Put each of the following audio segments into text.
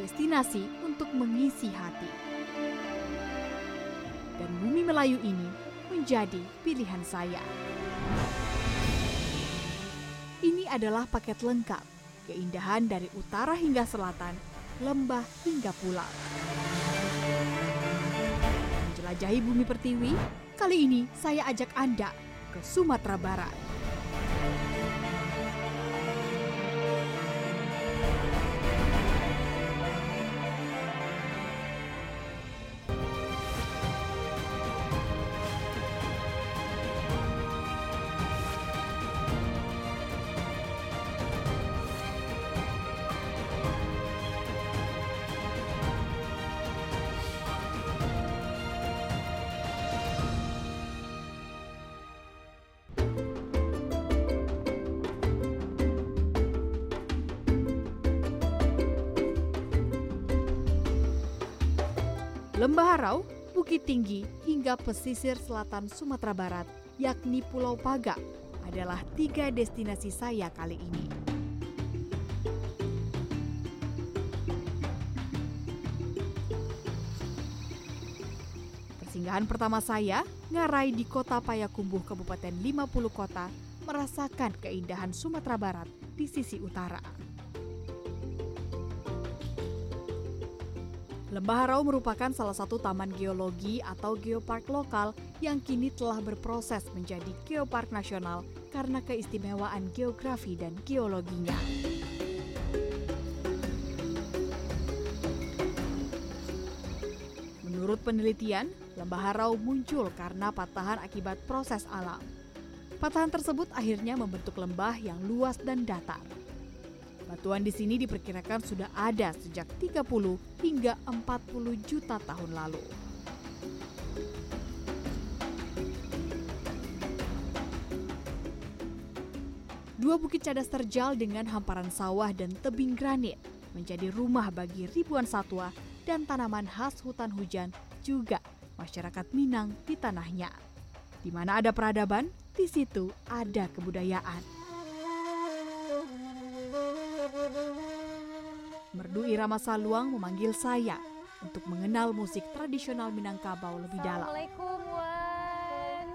destinasi untuk mengisi hati. Dan bumi Melayu ini menjadi pilihan saya. Ini adalah paket lengkap, keindahan dari utara hingga selatan, lembah hingga pulau. Menjelajahi bumi pertiwi, kali ini saya ajak Anda ke Sumatera Barat. Bukit Tinggi, hingga pesisir selatan Sumatera Barat, yakni Pulau Paga, adalah tiga destinasi saya kali ini. Persinggahan pertama saya, ngarai di kota Payakumbuh, Kabupaten 50 Kota, merasakan keindahan Sumatera Barat di sisi utara. Lembah Harau merupakan salah satu taman geologi atau geopark lokal yang kini telah berproses menjadi geopark nasional karena keistimewaan geografi dan geologinya. Menurut penelitian, lembah Harau muncul karena patahan akibat proses alam. Patahan tersebut akhirnya membentuk lembah yang luas dan datar. Batuan di sini diperkirakan sudah ada sejak 30 hingga 40 juta tahun lalu. Dua bukit cadas terjal dengan hamparan sawah dan tebing granit menjadi rumah bagi ribuan satwa dan tanaman khas hutan hujan juga masyarakat Minang di tanahnya. Di mana ada peradaban, di situ ada kebudayaan. Merdu Irama Saluang memanggil saya untuk mengenal musik tradisional Minangkabau lebih dalam. Assalamualaikum Wan.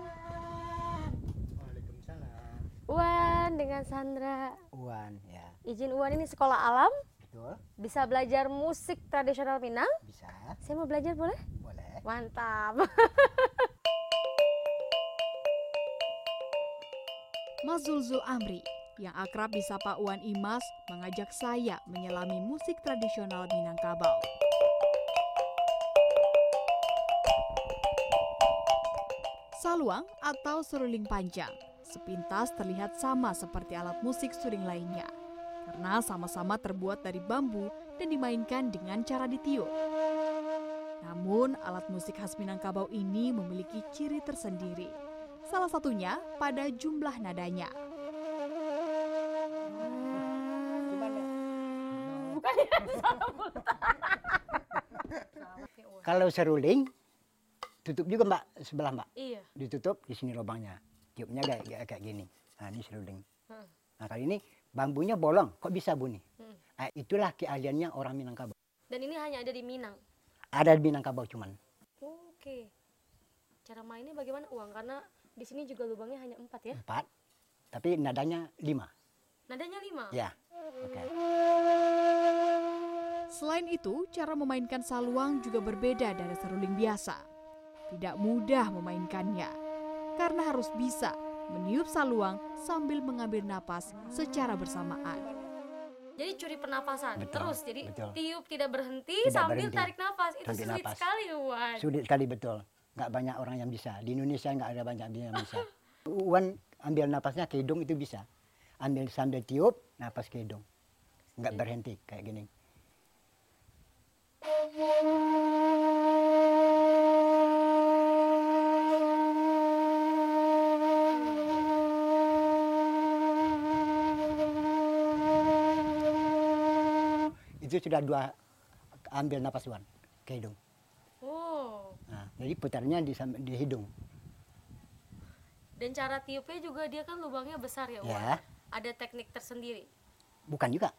Waalaikumsalam. Wan dengan Sandra. Uan, ya. Izin Wan ini sekolah alam, Betul? bisa belajar musik tradisional Minang. Bisa? Saya mau belajar boleh? Boleh. Mantap. Mas Zulzul Amri yang akrab disapa Wan Imas mengajak saya menyelami musik tradisional Minangkabau. Saluang atau seruling panjang sepintas terlihat sama seperti alat musik suring lainnya karena sama-sama terbuat dari bambu dan dimainkan dengan cara ditiup. Namun alat musik khas Minangkabau ini memiliki ciri tersendiri. Salah satunya pada jumlah nadanya. Kalau seruling, tutup juga mbak sebelah mbak. iya. Ditutup di sini lubangnya. Tiupnya kayak, kayak, kayak gini. Nah ini seruling. Hmm. Nah kali ini bambunya bolong. Kok bisa bunyi? Hmm. Nah, itulah keahliannya orang Minangkabau. Dan ini hanya ada di Minang. Ada di Minangkabau cuman. Oke. Cara mainnya bagaimana uang? Karena di sini juga lubangnya hanya empat ya. Empat. Tapi nadanya lima. Nadanya lima. Ya. Oke. Selain itu, cara memainkan saluang juga berbeda dari seruling biasa. Tidak mudah memainkannya, karena harus bisa meniup saluang sambil mengambil napas secara bersamaan. Jadi curi pernapasan Betul, terus. Jadi betul. tiup tidak berhenti Tidak sambil berhenti. tarik nafas. Itu Tarik sulit nafas. sekali Wan. Sulit sekali betul. Nggak banyak orang yang bisa. Di Indonesia nggak ada banyak yang bisa. Uan ambil napasnya ke hidung itu bisa. Ambil sambil tiup, napas ke hidung. Nggak berhenti kayak gini. Itu sudah dua ambil napas Uan ke hidung. Oh. Nah, jadi putarnya di, di hidung. Dan cara tiupnya juga dia kan lubangnya besar ya. Ya. Ada teknik tersendiri. Bukan juga.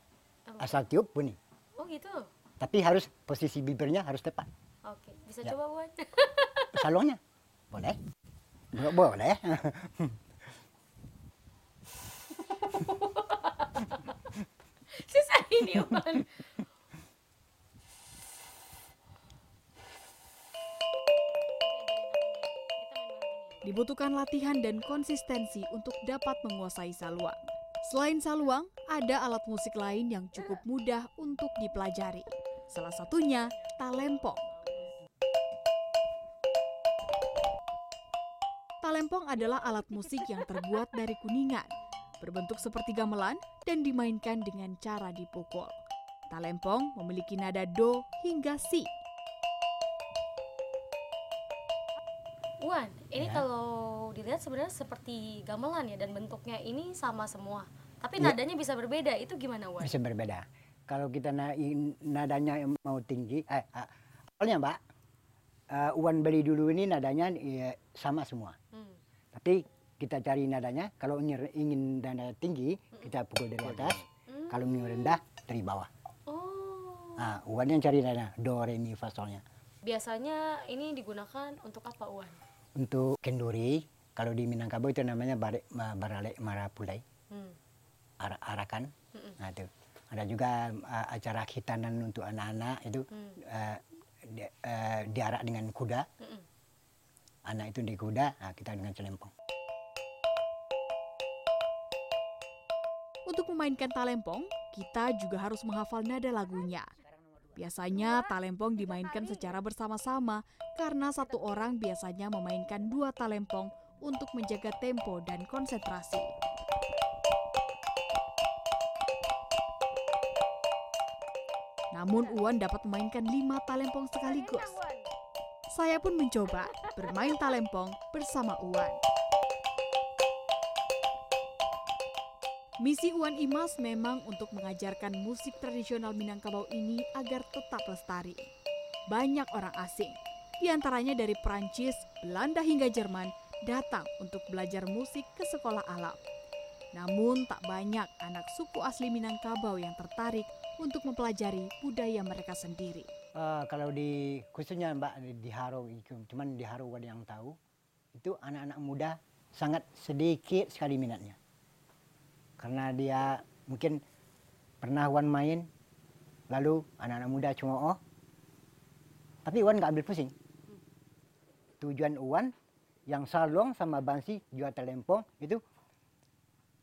Oh. Asal tiup bunyi. Oh gitu. Tapi harus posisi bibirnya harus tepat. Oke, bisa Ya. coba Wan. Salongnya boleh? Bo- Boleh. Susah ini Wan. Dibutuhkan latihan dan konsistensi untuk dapat menguasai saluang. Selain saluang, ada alat musik lain yang cukup mudah untuk dipelajari. Salah satunya talempong. Talempong adalah alat musik yang terbuat dari kuningan, berbentuk seperti gamelan dan dimainkan dengan cara dipukul. Talempong memiliki nada do hingga si. Wan, ini Ya. kalau dilihat sebenarnya seperti gamelan ya dan bentuknya ini sama semua. Tapi Ya. nadanya bisa berbeda. Itu gimana Wan? Bisa berbeda. Kalau kita na- i- nadanya yang mau tinggi, eh, awalnya Mbak, eh, Uwan beli dulu ini nadanya eh, sama semua. Hmm. Tapi kita cari nadanya, kalau ingin, ingin nada tinggi, kita pukul dari atas. Hmm. Kalau ingin rendah, dari bawah. Oh. Nah, Uwan yang cari nada, do, re, mi, fa, solnya. Biasanya ini digunakan untuk apa Wan? Untuk kenduri, kalau di Minangkabau itu namanya barale marapulai, Hmm. ara, arakan. Mm-mm. Nah, itu. Ada juga uh, acara khitanan untuk anak-anak itu Hmm. uh, di, uh, diarak dengan kuda. Mm-mm. Anak itu di kuda, nah, kita dengan celempong. Untuk memainkan talempong, kita juga harus menghafal nada lagunya. Biasanya talempong dimainkan secara bersama-sama karena satu orang biasanya memainkan dua talempong untuk menjaga tempo dan konsentrasi. Namun Uwan dapat memainkan lima talempong sekaligus. Saya pun mencoba bermain talempong bersama Uwan. Misi Uwan Imas memang untuk mengajarkan musik tradisional Minangkabau ini agar tetap lestari. Banyak orang asing, di antaranya dari Prancis, Belanda hingga Jerman, datang untuk belajar musik ke sekolah alam. Namun tak banyak anak suku asli Minangkabau yang tertarik untuk mempelajari budaya mereka sendiri. Eh, kalau di khususnya Mbak di, Haro, cuman di Haro ada yang tahu, itu anak-anak muda sangat sedikit sekali minatnya. Karena dia mungkin pernah Wan main, lalu anak-anak muda cuma oh, tapi Wan nggak ambil pusing. Tujuan Wan yang salong sama bansi jual telempong itu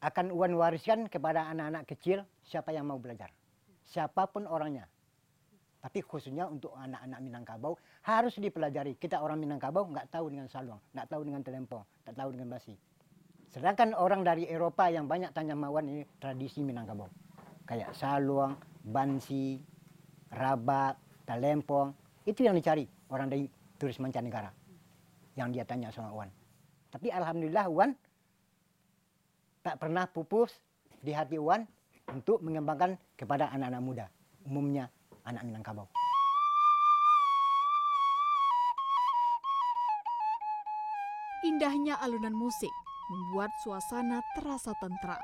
akan Wan wariskan kepada anak-anak kecil siapa yang mau belajar. Siapa pun orangnya. Tapi khususnya untuk anak-anak Minangkabau harus dipelajari. Kita orang Minangkabau nggak tahu dengan saluang, nggak tahu dengan telempong, nggak tahu dengan basi. Sedangkan orang dari Eropa yang banyak tanya mawan ini tradisi Minangkabau. Kayak saluang, bansi, rabak, telempong. Itu yang dicari orang dari turis mancanegara. Yang dia tanya sama Wan. Tapi Alhamdulillah Wan tak pernah pupus di hati Wan untuk mengembangkan kepada anak-anak muda. Umumnya anak Minangkabau. Indahnya alunan musik membuat suasana terasa tentram.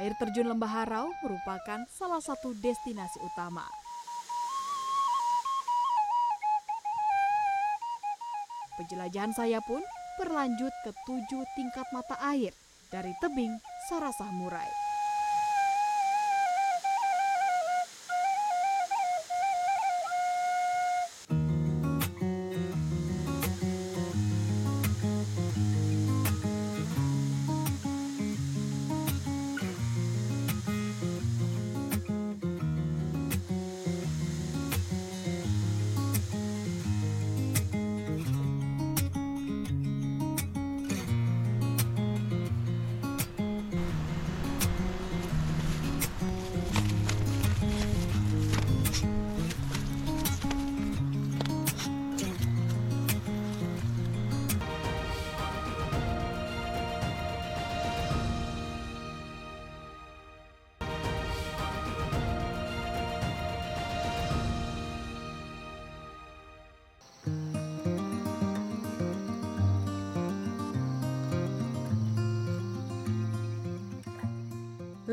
Air terjun Lembah Harau merupakan salah satu destinasi utama. Penjelajahan saya pun berlanjut ke tujuh tingkat mata air dari tebing Sarasah Murai.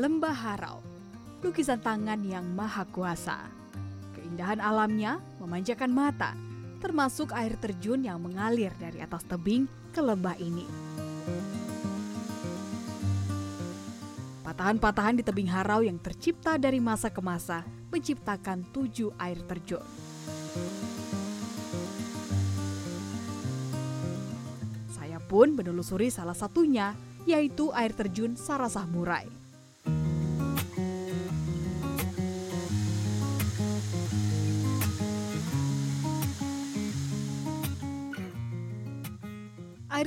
Lembah Harau, lukisan tangan yang maha kuasa. Keindahan alamnya memanjakan mata, termasuk air terjun yang mengalir dari atas tebing ke lembah ini. Patahan-patahan di tebing harau yang tercipta dari masa ke masa menciptakan tujuh air terjun. Saya pun menelusuri salah satunya, yaitu air terjun Sarasah Murai.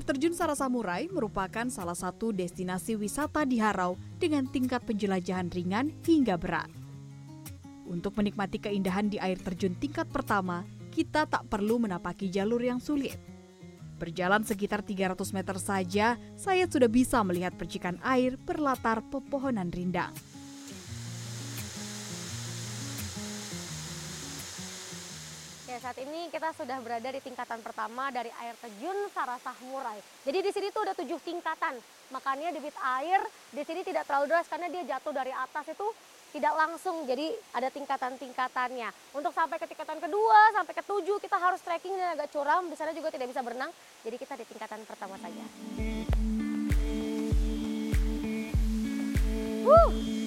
Air terjun Sarasamurai merupakan salah satu destinasi wisata di Harau dengan tingkat penjelajahan ringan hingga berat. Untuk menikmati keindahan di air terjun tingkat pertama, kita tak perlu menapaki jalur yang sulit. Berjalan sekitar 300 meter saja, saya sudah bisa melihat percikan air berlatar pepohonan rindang. Saat ini kita sudah berada di tingkatan pertama dari air terjun Sarasah Murai. Jadi di sini tuh ada tujuh tingkatan. Makanya debit air di sini tidak terlalu deras karena dia jatuh dari atas itu tidak langsung. Jadi ada tingkatan-tingkatannya. Untuk sampai ke tingkatan kedua, sampai ke tujuh kita harus trekking dan agak curam. Di sana juga tidak bisa berenang. Jadi kita di tingkatan pertama saja. Woo!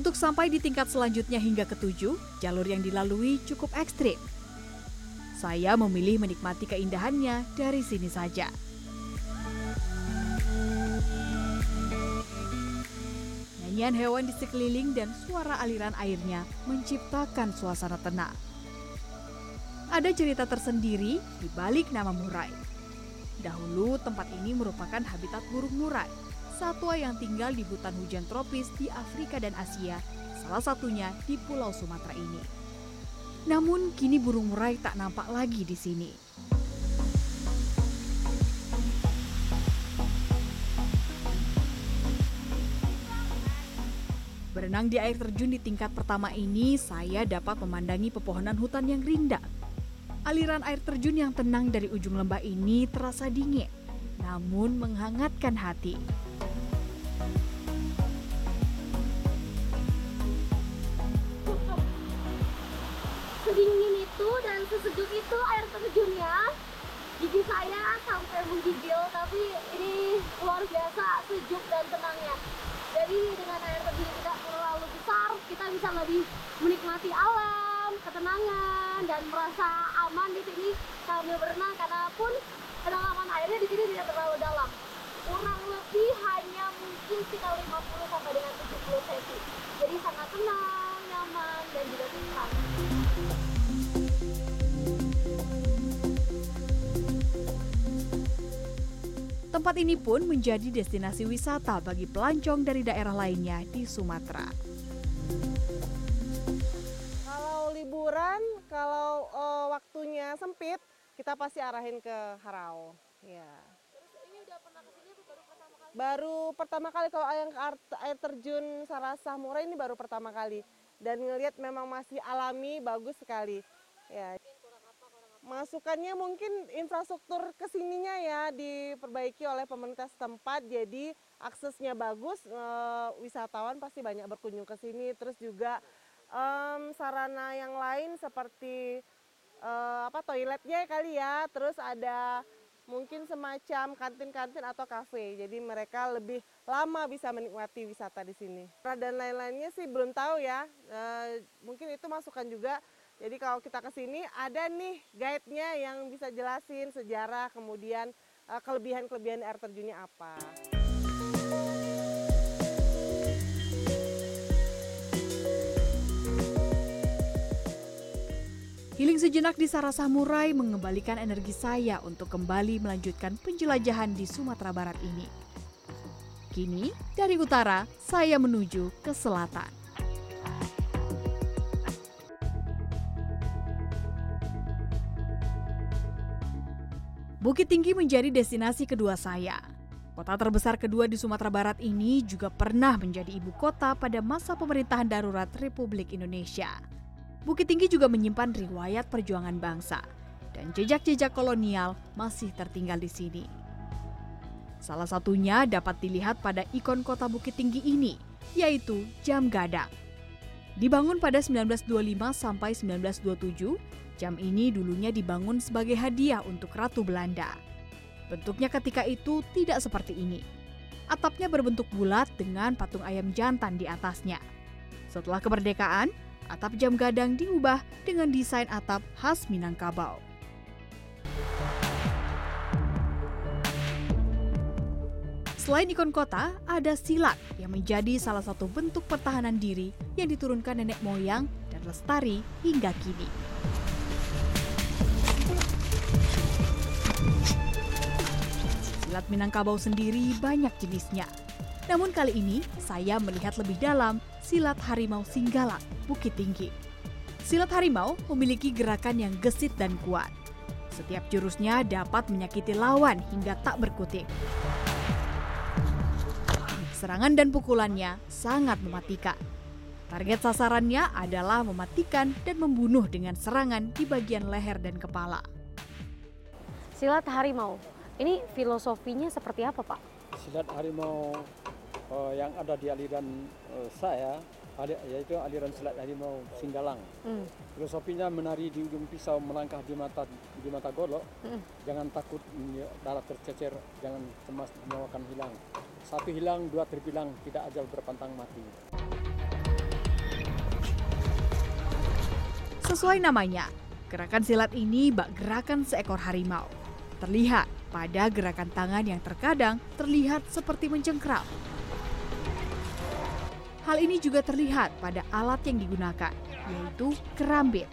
Untuk sampai di tingkat selanjutnya hingga ketujuh, jalur yang dilalui cukup ekstrim. Saya memilih menikmati keindahannya dari sini saja. Nyanyian hewan di sekeliling dan suara aliran airnya menciptakan suasana tenang. Ada cerita tersendiri di balik nama Murai. Dahulu tempat ini merupakan habitat burung murai satwa yang tinggal di hutan hujan tropis di Afrika dan Asia, salah satunya di Pulau Sumatera ini. Namun kini burung murai tak nampak lagi di sini. Berenang di air terjun di tingkat pertama ini, saya dapat memandangi pepohonan hutan yang rindang. Aliran air terjun yang tenang dari ujung lembah ini terasa dingin, namun menghangatkan hati. Sedingin itu dan sesejuk itu air terjunnya. Gigi saya sampai menggigil tapi ini luar biasa sejuk dan tenangnya. Jadi dengan air terjun tidak terlalu besar kita bisa lebih menikmati alam ketenangan dan merasa aman di sini sambil berenang. Karena pun kedalaman airnya di sini tidak terlalu dalam. Kurang lebih hanya mungkin sekitar 50 sampai dengan 70 cm jadi sangat tenang nyaman dan juga tenang Tempat ini pun menjadi destinasi wisata bagi pelancong dari daerah lainnya di Sumatera. Kalau liburan, kalau uh, waktunya sempit, kita pasti arahin ke Harau. Ya. baru pertama kali? kalau yang air terjun Sarasah Murah ini baru pertama kali dan ngelihat memang masih alami bagus sekali. Ya. Masukannya mungkin infrastruktur ke sininya ya diperbaiki oleh pemerintah setempat. Jadi aksesnya bagus e, wisatawan pasti banyak berkunjung ke sini. Terus juga e, sarana yang lain seperti e, apa toiletnya kali ya. Terus ada mungkin semacam kantin-kantin atau kafe. Jadi mereka lebih lama bisa menikmati wisata di sini. Dan lain-lainnya sih belum tahu ya. E, mungkin itu masukan juga jadi kalau kita ke sini ada nih guide-nya yang bisa jelasin sejarah kemudian eh, kelebihan-kelebihan air terjunnya apa. Healing sejenak di Sarasah Murai mengembalikan energi saya untuk kembali melanjutkan penjelajahan di Sumatera Barat ini. Kini, dari utara, saya menuju ke selatan. Bukit Tinggi menjadi destinasi kedua saya. Kota terbesar kedua di Sumatera Barat ini juga pernah menjadi ibu kota pada masa pemerintahan darurat Republik Indonesia. Bukit Tinggi juga menyimpan riwayat perjuangan bangsa dan jejak-jejak kolonial masih tertinggal di sini. Salah satunya dapat dilihat pada ikon kota Bukit Tinggi ini, yaitu jam gadang. Dibangun pada 1925 sampai 1927, jam ini dulunya dibangun sebagai hadiah untuk Ratu Belanda. Bentuknya ketika itu tidak seperti ini. Atapnya berbentuk bulat dengan patung ayam jantan di atasnya. Setelah kemerdekaan, atap jam gadang diubah dengan desain atap khas Minangkabau. Selain ikon kota, ada silat yang menjadi salah satu bentuk pertahanan diri yang diturunkan nenek moyang dan lestari hingga kini. Silat Minangkabau sendiri banyak jenisnya. Namun kali ini saya melihat lebih dalam silat harimau Singgalang, Bukit Tinggi. Silat harimau memiliki gerakan yang gesit dan kuat. Setiap jurusnya dapat menyakiti lawan hingga tak berkutik. Serangan dan pukulannya sangat mematikan. Target sasarannya adalah mematikan dan membunuh dengan serangan di bagian leher dan kepala. Silat harimau, ini filosofinya seperti apa Pak? silat harimau uh, yang ada di aliran uh, saya ali- yaitu aliran silat harimau Singgalang. Hmm. Filosofinya menari di ujung pisau melangkah di mata di mata golok. Hmm. Jangan takut mm, darah tercecer, jangan cemas nyawa akan hilang. Satu hilang, dua terbilang, tidak ajal berpantang mati. Sesuai namanya, gerakan silat ini bak gerakan seekor harimau. Terlihat pada gerakan tangan yang terkadang terlihat seperti mencengkram. Hal ini juga terlihat pada alat yang digunakan, yaitu kerambit.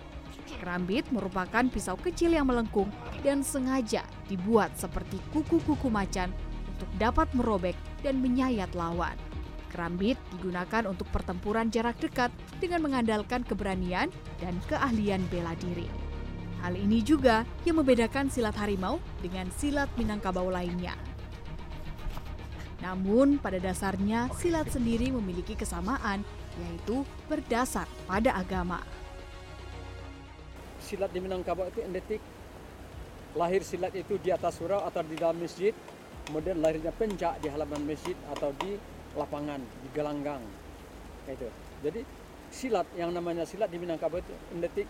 Kerambit merupakan pisau kecil yang melengkung dan sengaja dibuat seperti kuku-kuku macan untuk dapat merobek dan menyayat lawan. Kerambit digunakan untuk pertempuran jarak dekat dengan mengandalkan keberanian dan keahlian bela diri. Hal ini juga yang membedakan silat harimau dengan silat Minangkabau lainnya. Namun pada dasarnya silat sendiri memiliki kesamaan yaitu berdasar pada agama. Silat di Minangkabau itu identik. Lahir silat itu di atas surau atau di dalam masjid. Kemudian lahirnya pencak di halaman masjid atau di lapangan, di gelanggang. Itu. Jadi silat yang namanya silat di Minangkabau itu identik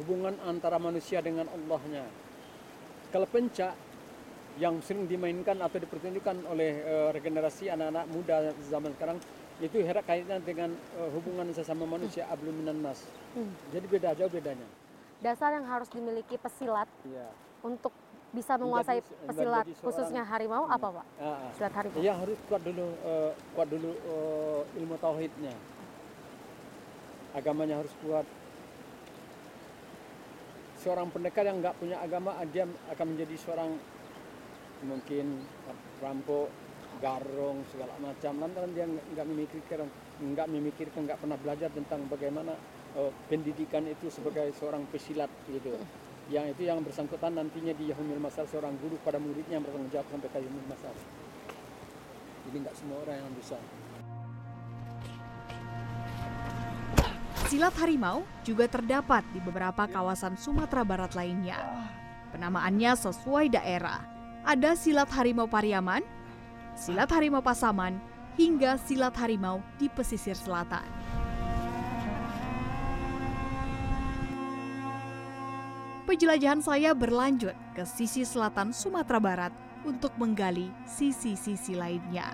hubungan antara manusia dengan Allahnya. Kalau pencak yang sering dimainkan atau dipertunjukkan oleh eh, regenerasi anak-anak muda zaman sekarang itu herak kaitannya dengan eh, hubungan sesama manusia ablu minan nas. Hmm. Jadi beda jauh bedanya. Dasar yang harus dimiliki pesilat Iya. untuk bisa menguasai Menjadi- pesilat menjadi seorang- khususnya harimau Hmm. apa Pak? Ah, ah. Silat harimau. Ya harus kuat dulu eh, kuat dulu eh, ilmu tauhidnya. Agamanya harus kuat. Seorang pendekar yang nggak punya agama dia akan menjadi seorang mungkin rampok, garong segala macam. Lantaran dia nggak memikirkan nggak memikirkan nggak pernah belajar tentang bagaimana eh, pendidikan itu sebagai seorang pesilat gitu. Yang itu yang bersangkutan nantinya di Yahumil Masal seorang guru pada muridnya yang bertanggung jawab sampai ke Yahumil Masal. Jadi nggak semua orang yang bisa. Silat harimau juga terdapat di beberapa kawasan Sumatera Barat lainnya. Penamaannya sesuai daerah. Ada silat harimau Pariaman, silat harimau Pasaman, hingga silat harimau di pesisir selatan. Penjelajahan saya berlanjut ke sisi selatan Sumatera Barat untuk menggali sisi-sisi lainnya.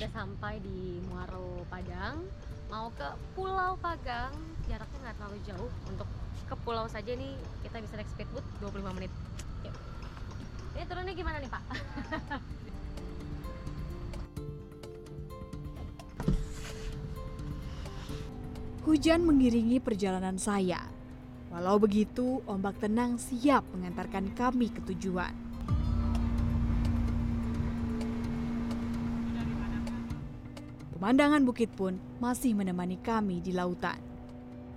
Sudah sampai di Muaro Padang mau ke Pulau Pagang jaraknya nggak terlalu jauh untuk ke pulau saja nih kita bisa naik speedboat 25 menit Yuk. ini turunnya gimana nih pak? Hujan mengiringi perjalanan saya. Walau begitu, ombak tenang siap mengantarkan kami ke tujuan. Pemandangan bukit pun masih menemani kami di lautan.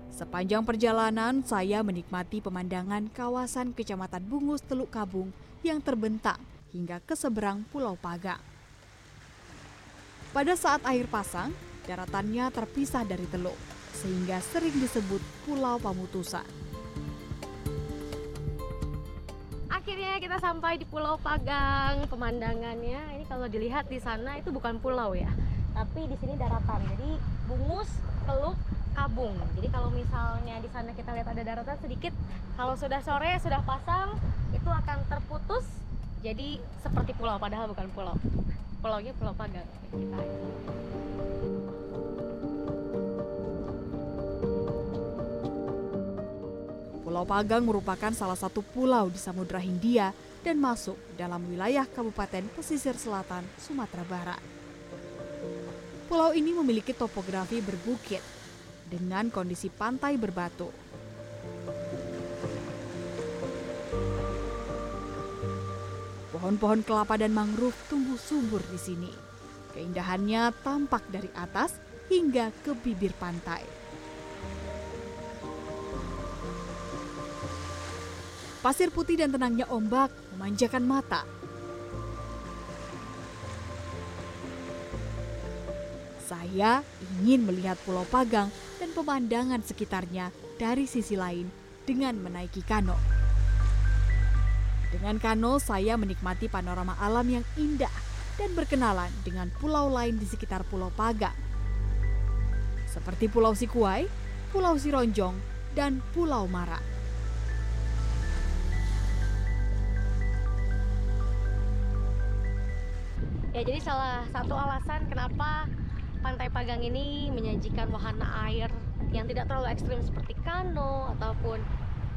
Sepanjang perjalanan, saya menikmati pemandangan kawasan Kecamatan Bungus Teluk Kabung yang terbentang hingga ke seberang Pulau Pagang. Pada saat air pasang, daratannya terpisah dari teluk, sehingga sering disebut Pulau Pamutusan. Akhirnya kita sampai di Pulau Pagang. Pemandangannya ini kalau dilihat di sana itu bukan pulau ya, tapi di sini daratan. Jadi Bungus, Teluk, Kabung. Jadi kalau misalnya di sana kita lihat ada daratan sedikit, kalau sudah sore sudah pasang itu akan terputus. Jadi seperti pulau padahal bukan pulau. Pulaunya Pulau Pagang. Kita Pulau Pagang merupakan salah satu pulau di Samudra Hindia dan masuk dalam wilayah Kabupaten Pesisir Selatan, Sumatera Barat. Pulau ini memiliki topografi berbukit dengan kondisi pantai berbatu. Pohon-pohon kelapa dan mangrove tumbuh subur di sini. Keindahannya tampak dari atas hingga ke bibir pantai. Pasir putih dan tenangnya ombak memanjakan mata. Saya ingin melihat Pulau Pagang dan pemandangan sekitarnya dari sisi lain dengan menaiki kano. Dengan kano, saya menikmati panorama alam yang indah dan berkenalan dengan pulau lain di sekitar Pulau Pagang. Seperti Pulau Sikuai, Pulau Sironjong, dan Pulau Mara. Ya jadi salah satu alasan kenapa Pantai Pagang ini menyajikan wahana air yang tidak terlalu ekstrim seperti kano ataupun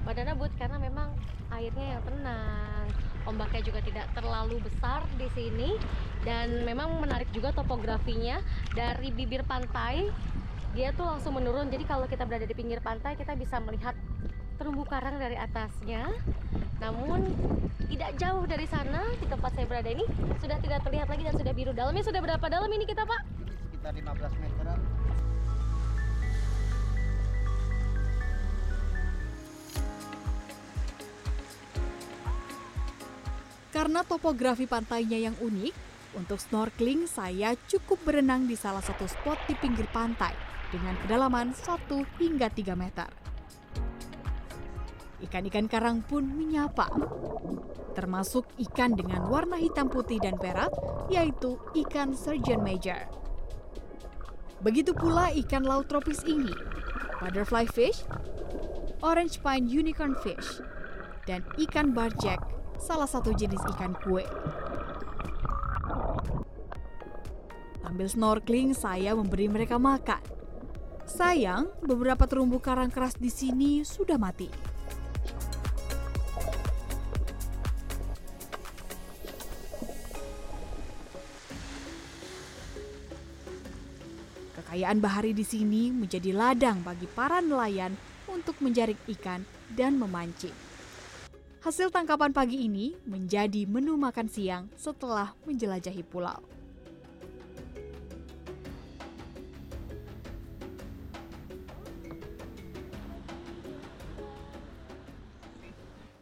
badana boot karena memang airnya yang tenang. Ombaknya juga tidak terlalu besar di sini dan memang menarik juga topografinya dari bibir pantai dia tuh langsung menurun. Jadi kalau kita berada di pinggir pantai kita bisa melihat terumbu karang dari atasnya. Namun tidak jauh dari sana di tempat saya berada ini sudah tidak terlihat lagi dan sudah biru. Dalamnya sudah berapa dalam ini kita, Pak? Sekitar 15 meteran. Karena topografi pantainya yang unik, untuk snorkeling saya cukup berenang di salah satu spot di pinggir pantai dengan kedalaman 1 hingga 3 meter. Ikan-ikan karang pun menyapa, termasuk ikan dengan warna hitam putih dan perak, yaitu ikan surgeon major. Begitu pula ikan laut tropis ini, butterfly fish, orange pine unicorn fish, dan ikan barjack, salah satu jenis ikan kue. Sambil snorkeling, saya memberi mereka makan. Sayang, beberapa terumbu karang keras di sini sudah mati. Kekayaan bahari di sini menjadi ladang bagi para nelayan untuk menjaring ikan dan memancing. Hasil tangkapan pagi ini menjadi menu makan siang setelah menjelajahi pulau.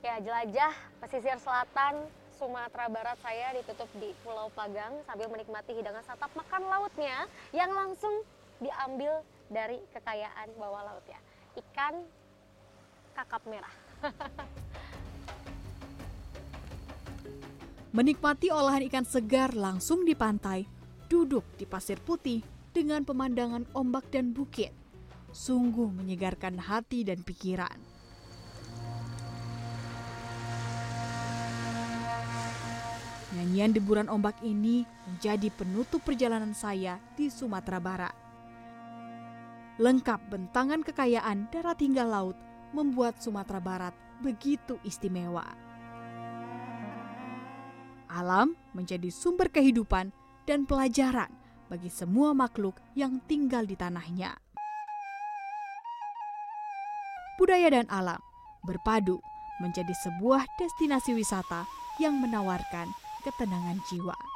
Ya, jelajah pesisir selatan Sumatera Barat saya ditutup di Pulau Pagang sambil menikmati hidangan santap makan lautnya yang langsung diambil dari kekayaan bawah laut ya. Ikan kakap merah. Menikmati olahan ikan segar langsung di pantai, duduk di pasir putih dengan pemandangan ombak dan bukit. Sungguh menyegarkan hati dan pikiran. Nyanyian deburan ombak ini menjadi penutup perjalanan saya di Sumatera Barat. Lengkap bentangan kekayaan darat hingga laut membuat Sumatera Barat begitu istimewa. Alam menjadi sumber kehidupan dan pelajaran bagi semua makhluk yang tinggal di tanahnya. Budaya dan alam berpadu menjadi sebuah destinasi wisata yang menawarkan ketenangan jiwa.